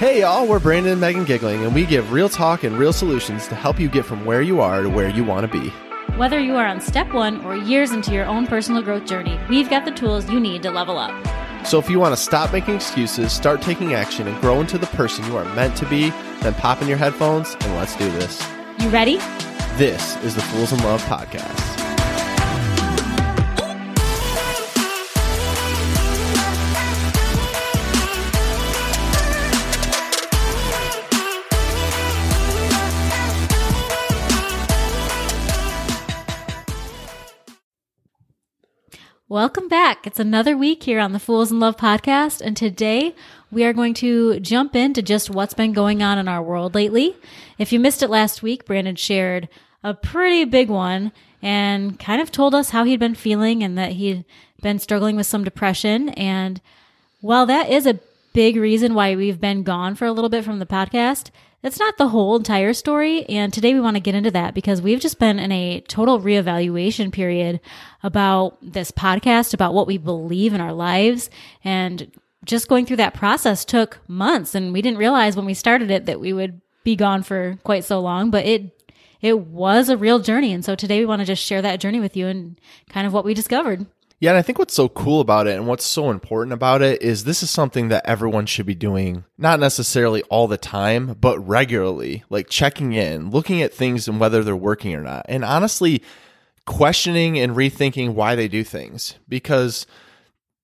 Hey y'all, we're Brandon and Megan Giggling, and we give real talk and real solutions to help you get from where you are to where you want to be. Whether you are on step one or years into your own personal growth journey, we've got the tools you need to level up. So if you want to stop making excuses, start taking action, and grow into the person you are meant to be, then pop in your headphones and let's do this. You ready? This is the Fools in Love podcast. Welcome back. It's another week here on the Fools in Love podcast, and today we are going to jump into just what's been going on in our world lately. If you missed it last week, Brandon shared a pretty big one and kind of told us how he'd been feeling and that he'd been struggling with some depression. And while that is a big reason why we've been gone for a little bit from the podcast, that's not the whole entire story. And today we want to get into that because we've just been in a total reevaluation period about this podcast, about what we believe in our lives. And just going through that process took months. And we didn't realize when we started it that we would be gone for quite so long, but it it was a real journey. And so today we want to just share that journey with you and kind of what we discovered. Yeah, and I think what's so cool about it and what's so important about it is this is something that everyone should be doing, not necessarily all the time, but regularly, like checking in, looking at things and whether they're working or not. And honestly, questioning and rethinking why they do things. Because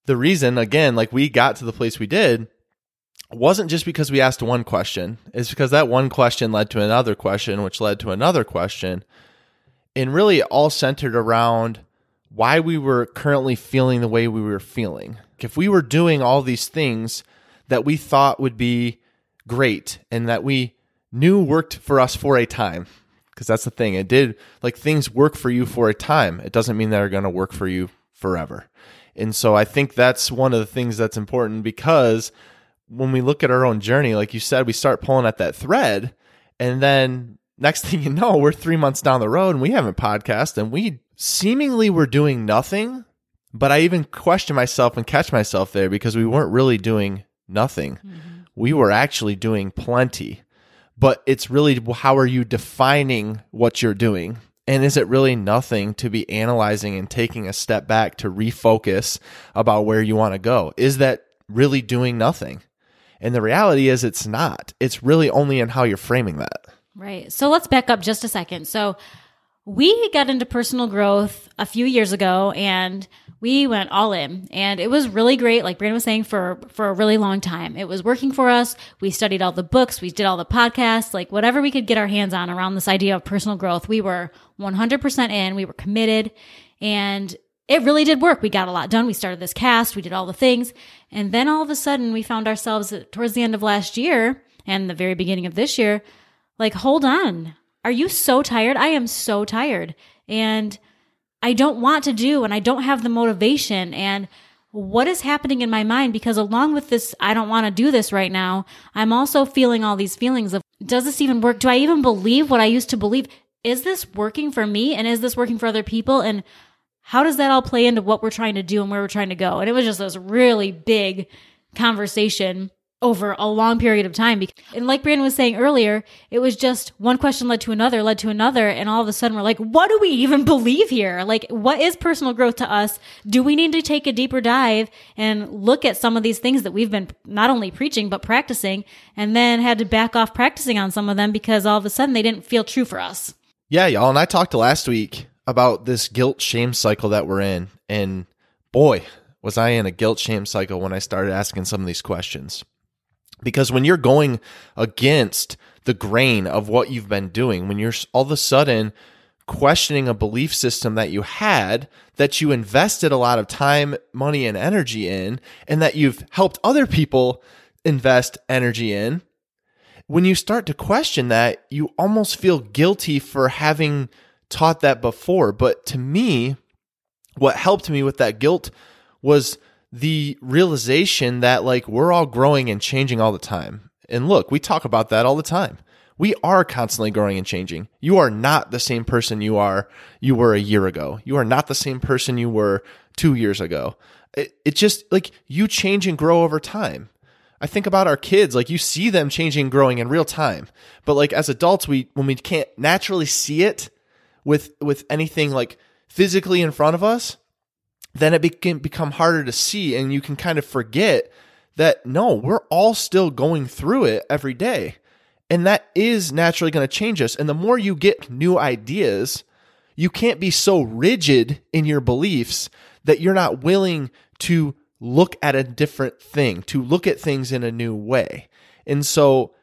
the reason, again, like we got to the place we did wasn't just because we asked one question, it's because that one question led to another question, which led to another question. And really all centered around why we were currently feeling the way we were feeling. If we were doing all these things that we thought would be great and that we knew worked for us for a time, because that's the thing, it did like things work for you for a time. It doesn't mean they're going to work for you forever. And so I think that's one of the things that's important because when we look at our own journey, like you said, we start pulling at that thread and then next thing you know, we're three months down the road and we haven't podcast and we seemingly we're doing nothing. But I even question myself and catch myself there because we weren't really doing nothing. Mm-hmm. We were actually doing plenty. But it's really how are you defining what you're doing? And is it really nothing to be analyzing and taking a step back to refocus about where you want to go? Is that really doing nothing? And the reality is it's not. It's really only in how you're framing that. Right. So let's back up just a second. So we got into personal growth a few years ago and we went all in. And it was really great like brandon was saying for for a really long time. It was working for us. We studied all the books. We did all the podcasts. Like whatever we could get our hands on around this idea of personal growth we were 100% in. We were committed. And it really did work. We got a lot done. We started this cast. We did all the things. And then all of a sudden we found ourselves towards the end of last year and the very beginning of this year like hold on are you so tired? I am so tired. And I don't want to do and I don't have the motivation. And what is happening in my mind? Because along with this, I don't want to do this right now. I'm also feeling all these feelings of, does this even work? Do I even believe what I used to believe? Is this working for me? And is this working for other people? And how does that all play into what we're trying to do and where we're trying to go? And it was just this really big conversation over a long period of time. And like Brandon was saying earlier, it was just one question led to another, led to another. And all of a sudden we're like, what do we even believe here? Like, what is personal growth to us? Do we need to take a deeper dive and look at some of these things that we've been not only preaching, but practicing and then had to back off practicing on some of them because all of a sudden they didn't feel true for us. Yeah, y'all. And I talked last week about this guilt shame cycle that we're in. And boy, was I in a guilt shame cycle when I started asking some of these questions. Because when you're going against the grain of what you've been doing, when you're all of a sudden questioning a belief system that you had, that you invested a lot of time, money, and energy in, and that you've helped other people invest energy in, when you start to question that, you almost feel guilty for having taught that before. But to me, what helped me with that guilt was the realization that like we're all growing and changing all the time. And look, we talk about that all the time. We are constantly growing and changing. You are not the same person you are you were a year ago. You are not the same person you were 2 years ago. It, it just like you change and grow over time. I think about our kids, like you see them changing, and growing in real time. But like as adults, we when we can't naturally see it with with anything like physically in front of us, then it can become harder to see, and you can kind of forget that no, we're all still going through it every day, and that is naturally going to change us. And the more you get new ideas, you can't be so rigid in your beliefs that you're not willing to look at a different thing, to look at things in a new way. And so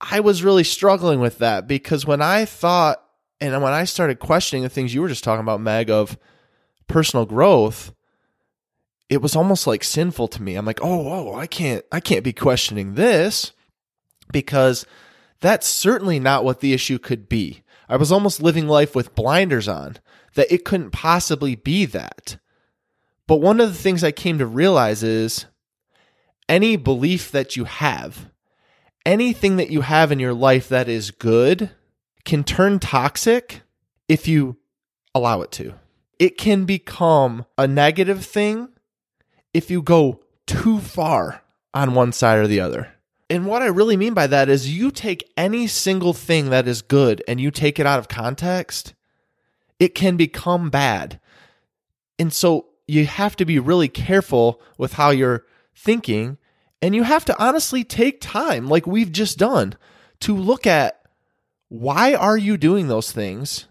I was really struggling with that because when I thought and when I started questioning the things you were just talking about, Meg, of personal growth, it was almost like sinful to me. I'm like, oh, whoa, I can't, I can't be questioning this because that's certainly not what the issue could be. I was almost living life with blinders on that it couldn't possibly be that. But one of the things I came to realize is any belief that you have, anything that you have in your life that is good, can turn toxic if you allow it to. It can become a negative thing if you go too far on one side or the other. And what I really mean by that is you take any single thing that is good and you take it out of context, it can become bad. And so you have to be really careful with how you're thinking. And you have to honestly take time, like we've just done, to look at why are you doing those things?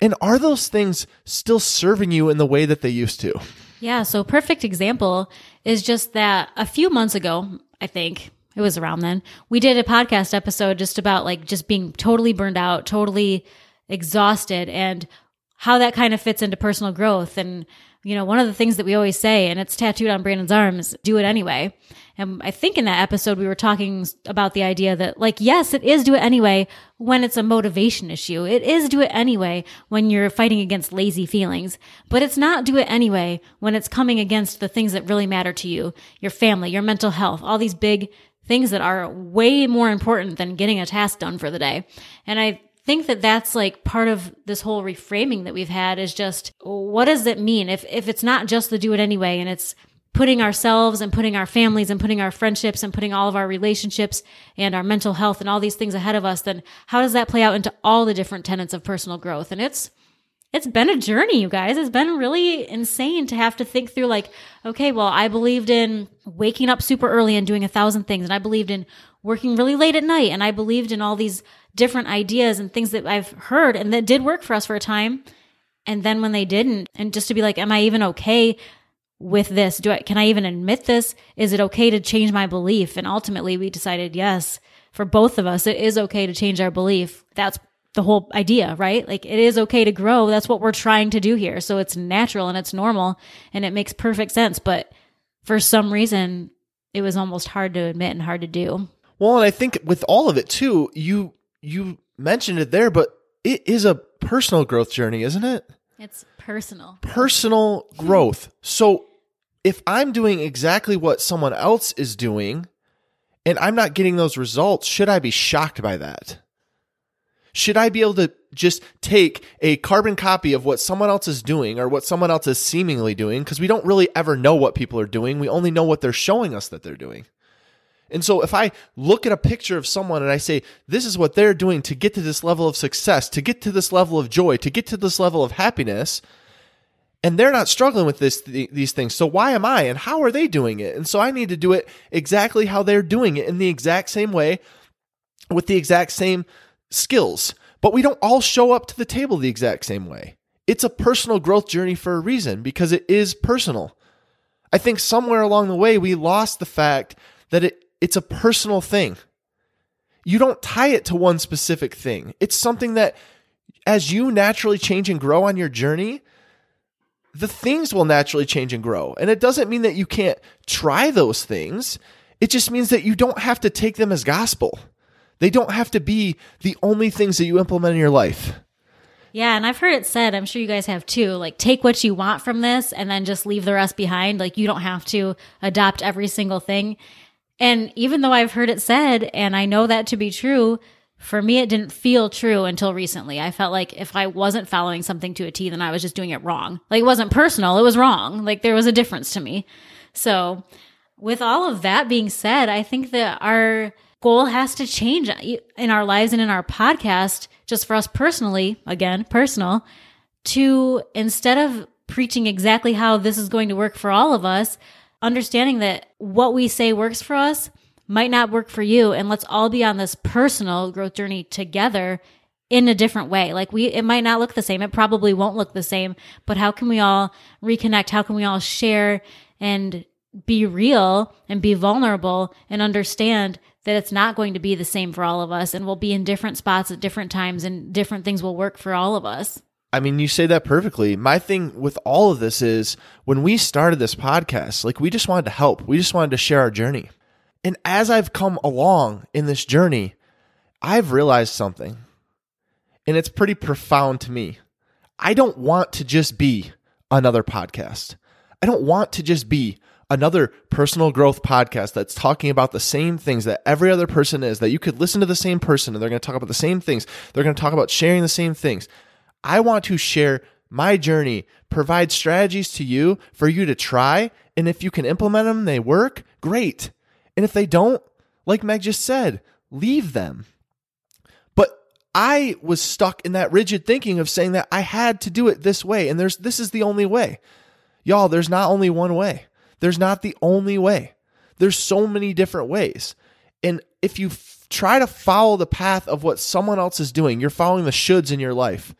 And are those things still serving you in the way that they used to? Yeah. So, perfect example is just that a few months ago, I think it was around then, we did a podcast episode just about like just being totally burned out, totally exhausted, and how that kind of fits into personal growth. And you know, one of the things that we always say, and it's tattooed on Brandon's arms do it anyway. And I think in that episode, we were talking about the idea that, like, yes, it is do it anyway when it's a motivation issue. It is do it anyway when you're fighting against lazy feelings, but it's not do it anyway when it's coming against the things that really matter to you, your family, your mental health, all these big things that are way more important than getting a task done for the day. And I think that that's like part of this whole reframing that we've had is just what does it mean if if it's not just the do it anyway and it's putting ourselves and putting our families and putting our friendships and putting all of our relationships and our mental health and all these things ahead of us then how does that play out into all the different tenets of personal growth and it's it's been a journey, you guys. It's been really insane to have to think through like, okay, well, I believed in waking up super early and doing a thousand things. And I believed in working really late at night. And I believed in all these different ideas and things that I've heard and that did work for us for a time. And then when they didn't, and just to be like, am I even okay with this? Do I, can I even admit this? Is it okay to change my belief? And ultimately we decided, yes, for both of us, it is okay to change our belief. That's the whole idea, right? Like it is okay to grow. That's what we're trying to do here. So it's natural and it's normal and it makes perfect sense. But for some reason, it was almost hard to admit and hard to do. Well, and I think with all of it too, you you mentioned it there, but it is a personal growth journey, isn't it? It's personal. Personal growth. So if I'm doing exactly what someone else is doing and I'm not getting those results, should I be shocked by that? Should I be able to just take a carbon copy of what someone else is doing or what someone else is seemingly doing? Because we don't really ever know what people are doing. We only know what they're showing us that they're doing. And so if I look at a picture of someone and I say, this is what they're doing to get to this level of success, to get to this level of joy, to get to this level of happiness, and they're not struggling with this th- these things. So why am I and how are they doing it? And so I need to do it exactly how they're doing it in the exact same way with the exact same skills. But we don't all show up to the table the exact same way. It's a personal growth journey for a reason because it is personal. I think somewhere along the way we lost the fact that it it's a personal thing. You don't tie it to one specific thing. It's something that as you naturally change and grow on your journey, the things will naturally change and grow. And it doesn't mean that you can't try those things. It just means that you don't have to take them as gospel. They don't have to be the only things that you implement in your life. Yeah, and I've heard it said, I'm sure you guys have too, like take what you want from this and then just leave the rest behind. Like you don't have to adopt every single thing. And even though I've heard it said, and I know that to be true, for me, it didn't feel true until recently. I felt like if I wasn't following something to a T, then I was just doing it wrong. Like it wasn't personal, it was wrong. Like there was a difference to me. So with all of that being said, I think that our goal has to change in our lives and in our podcast, just for us personally, again, personal, to instead of preaching exactly how this is going to work for all of us, understanding that what we say works for us might not work for you. And let's all be on this personal growth journey together in a different way. Like we, it might not look the same. It probably won't look the same, but how can we all reconnect? How can we all share and be real and be vulnerable and understand that it's not going to be the same for all of us and we'll be in different spots at different times and different things will work for all of us. I mean, you say that perfectly. My thing with all of this is when we started this podcast, like we just wanted to help. We just wanted to share our journey. And as I've come along in this journey, I've realized something. And it's pretty profound to me. I don't want to just be another podcast. I don't want to just be another personal growth podcast that's talking about the same things that every other person is, that you could listen to the same person and they're going to talk about the same things. They're going to talk about sharing the same things. I want to share my journey, provide strategies to you for you to try. And if you can implement them, they work, great. And if they don't, like Meg just said, leave them. But I was stuck in that rigid thinking of saying that I had to do it this way. And there's, this is the only way. Y'all, there's not only one way. There's not the only way. There's so many different ways. And if you f- try to follow the path of what someone else is doing, you're following the shoulds in your life.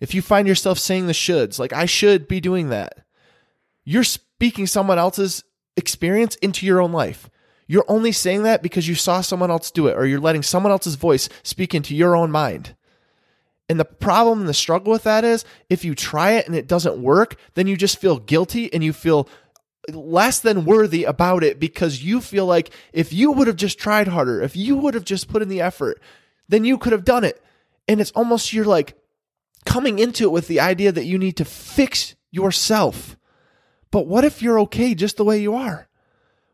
If you find yourself saying the shoulds, like I should be doing that, you're speaking someone else's experience into your own life. You're only saying that because you saw someone else do it, or you're letting someone else's voice speak into your own mind. And the problem and the struggle with that is if you try it and it doesn't work, then you just feel guilty and you feel less than worthy about it because you feel like if you would have just tried harder, if you would have just put in the effort, then you could have done it. And it's almost you're like coming into it with the idea that you need to fix yourself. But what if you're okay just the way you are?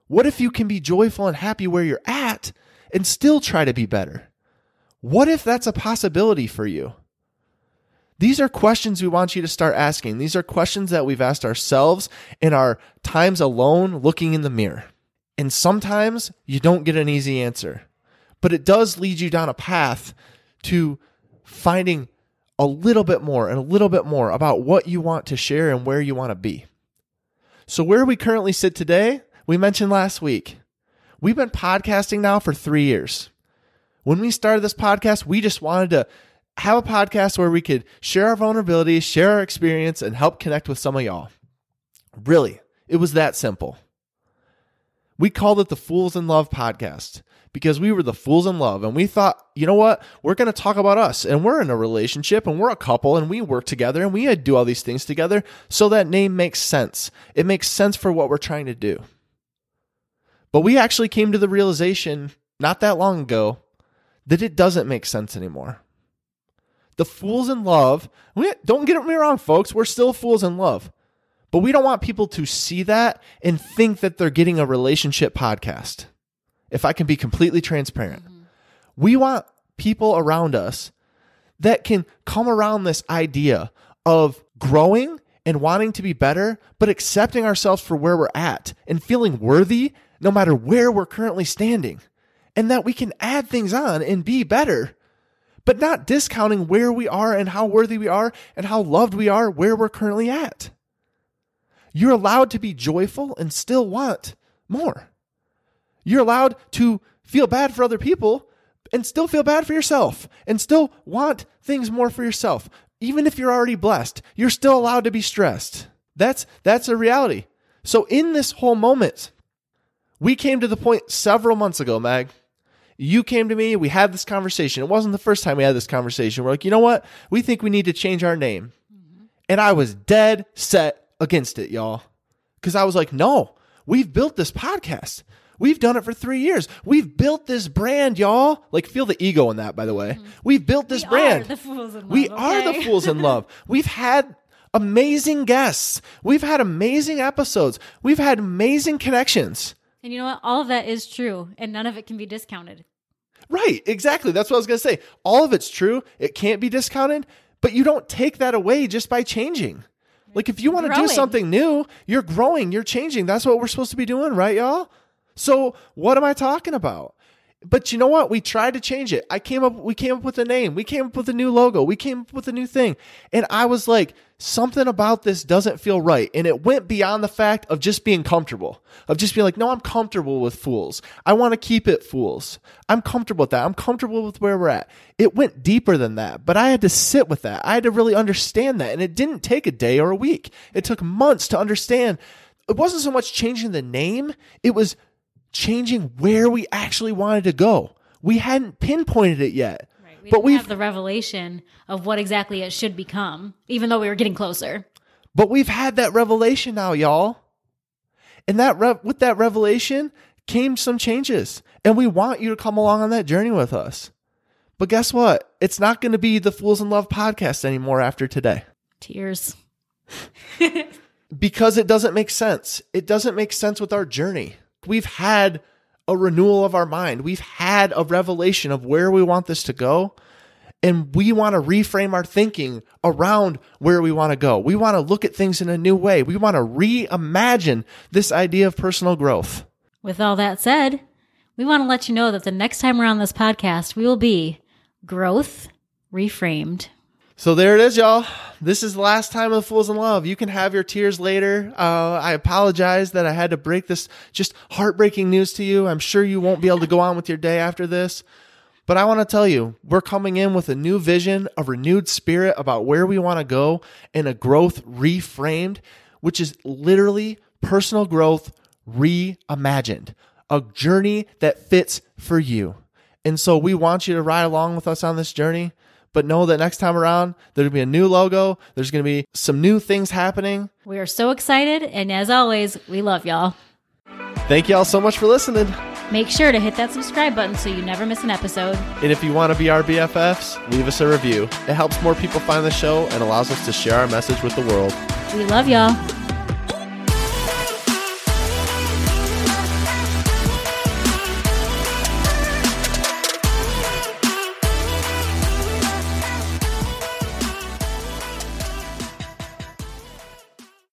What if you can be joyful and happy where you're at and still try to be better? What if that's a possibility for you? These are questions we want you to start asking. These are questions that we've asked ourselves in our times alone looking in the mirror. And sometimes you don't get an easy answer, but it does lead you down a path to finding a little bit more and a little bit more about what you want to share and where you want to be. So, where we currently sit today, we mentioned last week. We've been podcasting now for three years. When we started this podcast, we just wanted to have a podcast where we could share our vulnerabilities, share our experience, and help connect with some of y'all. Really, it was that simple. We called it the Fools in Love podcast because we were the fools in love and we thought, you know what? We're going to talk about us and we're in a relationship and we're a couple and we work together and we do all these things together. So that name makes sense. It makes sense for what we're trying to do. But we actually came to the realization not that long ago that it doesn't make sense anymore. The fools in love, we, don't get me wrong, folks, we're still fools in love. But we don't want people to see that and think that they're getting a relationship podcast. If I can be completely transparent, mm-hmm. we want people around us that can come around this idea of growing and wanting to be better, but accepting ourselves for where we're at and feeling worthy no matter where we're currently standing, and that we can add things on and be better but not discounting where we are and how worthy we are and how loved we are where we're currently at. You're allowed to be joyful and still want more. You're allowed to feel bad for other people and still feel bad for yourself and still want things more for yourself. Even if you're already blessed, you're still allowed to be stressed. That's that's a reality. So in this whole moment, we came to the point several months ago, Meg, you came to me, we had this conversation. It wasn't the first time we had this conversation. We're like, you know what? We think we need to change our name. Mm-hmm. And I was dead set against it, y'all. Because I was like, no, we've built this podcast. We've done it for three years. We've built this brand, y'all. Like, feel the ego in that, by the way. Mm-hmm. We've built this we brand. Are the fools in love, we okay? are the fools in love. We've had amazing guests. We've had amazing episodes. We've had amazing connections. And you know what? All of that is true, and none of it can be discounted. Right, exactly. That's what I was going to say. All of it's true. It can't be discounted, but you don't take that away just by changing. Like if you want to do something new, you're growing, you're changing. That's what we're supposed to be doing, right, y'all? So what am I talking about? But you know what? We tried to change it. I came up we came up with a name. We came up with a new logo. We came up with a new thing. And I was like, something about this doesn't feel right. And it went beyond the fact of just being comfortable. Of just being like, no, I'm comfortable with fools. I want to keep it fools. I'm comfortable with that. I'm comfortable with where we're at. It went deeper than that, but I had to sit with that. I had to really understand that. And it didn't take a day or a week. It took months to understand. It wasn't so much changing the name. It was changing where we actually wanted to go. We hadn't pinpointed it yet. We but we've the revelation of what exactly it should become, even though we were getting closer. but we've had that revelation now, y'all. And that rev- with that revelation came some changes. And we want you to come along on that journey with us. But guess what? It's not going to be the Fools in Love podcast anymore after today. Tears. because it doesn't make sense. It doesn't make sense with our journey. We've had a renewal of our mind. We've had a revelation of where we want this to go. And we want to reframe our thinking around where we want to go. We want to look at things in a new way. We want to reimagine this idea of personal growth. With all that said, we want to let you know that the next time we're on this podcast, we will be growth reframed. So there it is, y'all. This is the last time of Fools in Love. You can have your tears later. Uh, I apologize that I had to break this just heartbreaking news to you. I'm sure you won't be able to go on with your day after this. But I want to tell you, we're coming in with a new vision, a renewed spirit about where we want to go, and a growth reframed, which is literally personal growth reimagined, a journey that fits for you. And so we want you to ride along with us on this journey. But know that next time around, there'll be a new logo. There's going to be some new things happening. We are so excited, and as always, we love y'all. Thank y'all so much for listening. Make sure to hit that subscribe button so you never miss an episode. And if you want to be our BFFs, leave us a review. It helps more people find the show and allows us to share our message with the world. We love y'all.